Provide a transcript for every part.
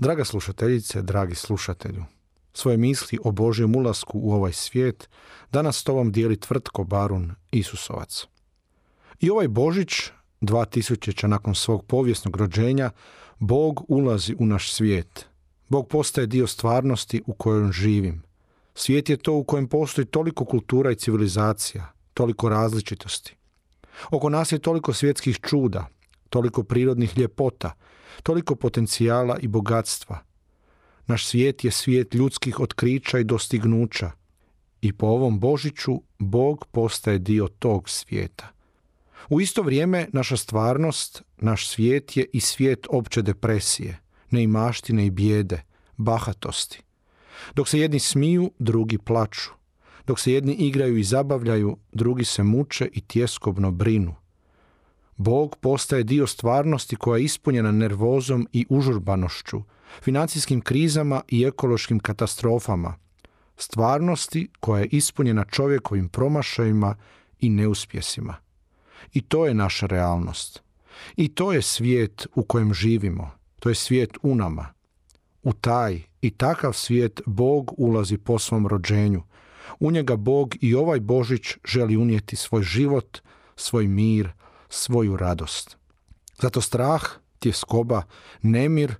Draga slušateljice, dragi slušatelju, svoje misli o Božjem ulasku u ovaj svijet danas s tobom dijeli tvrtko Barun Isusovac. I ovaj Božić, dva tisućeća nakon svog povijesnog rođenja, Bog ulazi u naš svijet. Bog postaje dio stvarnosti u kojoj živim. Svijet je to u kojem postoji toliko kultura i civilizacija, toliko različitosti. Oko nas je toliko svjetskih čuda, toliko prirodnih ljepota, toliko potencijala i bogatstva. Naš svijet je svijet ljudskih otkrića i dostignuća. I po ovom Božiću Bog postaje dio tog svijeta. U isto vrijeme naša stvarnost, naš svijet je i svijet opće depresije, neimaštine i bijede, bahatosti. Dok se jedni smiju, drugi plaču. Dok se jedni igraju i zabavljaju, drugi se muče i tjeskobno brinu. Bog postaje dio stvarnosti koja je ispunjena nervozom i užurbanošću, financijskim krizama i ekološkim katastrofama, stvarnosti koja je ispunjena čovjekovim promašajima i neuspjesima. I to je naša realnost. I to je svijet u kojem živimo. To je svijet u nama. U taj i takav svijet Bog ulazi po svom rođenju. U njega Bog i ovaj Božić želi unijeti svoj život, svoj mir, svoju radost. Zato strah, tjeskoba, nemir,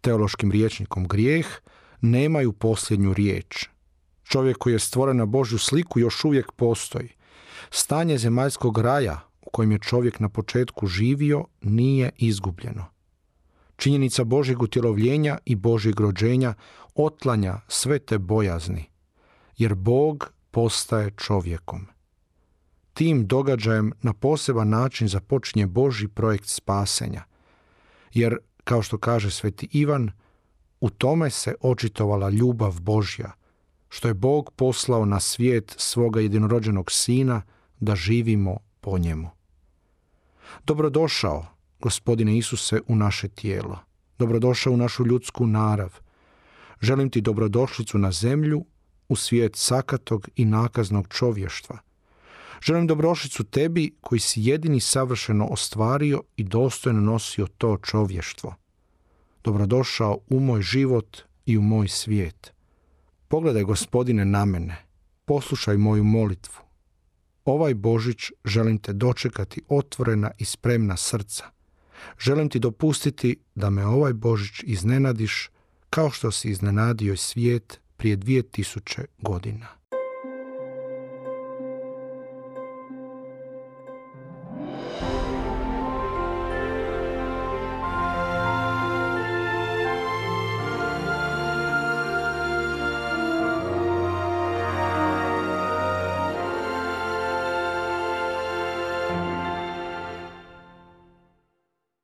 teološkim riječnikom grijeh, nemaju posljednju riječ. Čovjek koji je stvoren na Božju sliku još uvijek postoji. Stanje zemaljskog raja u kojem je čovjek na početku živio nije izgubljeno. Činjenica Božjeg utjelovljenja i Božjeg rođenja otlanja sve te bojazni, jer Bog postaje čovjekom tim događajem na poseban način započinje Boži projekt spasenja. Jer, kao što kaže sveti Ivan, u tome se očitovala ljubav Božja, što je Bog poslao na svijet svoga jedinorođenog sina da živimo po njemu. Dobrodošao, gospodine Isuse, u naše tijelo. Dobrodošao u našu ljudsku narav. Želim ti dobrodošlicu na zemlju, u svijet sakatog i nakaznog čovještva – Želim dobrošicu tebi koji si jedini savršeno ostvario i dostojno nosio to čovještvo. Dobrodošao u moj život i u moj svijet. Pogledaj gospodine na mene, poslušaj moju molitvu. Ovaj Božić želim te dočekati otvorena i spremna srca. Želim ti dopustiti da me ovaj Božić iznenadiš kao što si iznenadio svijet prije dvije tisuće godina.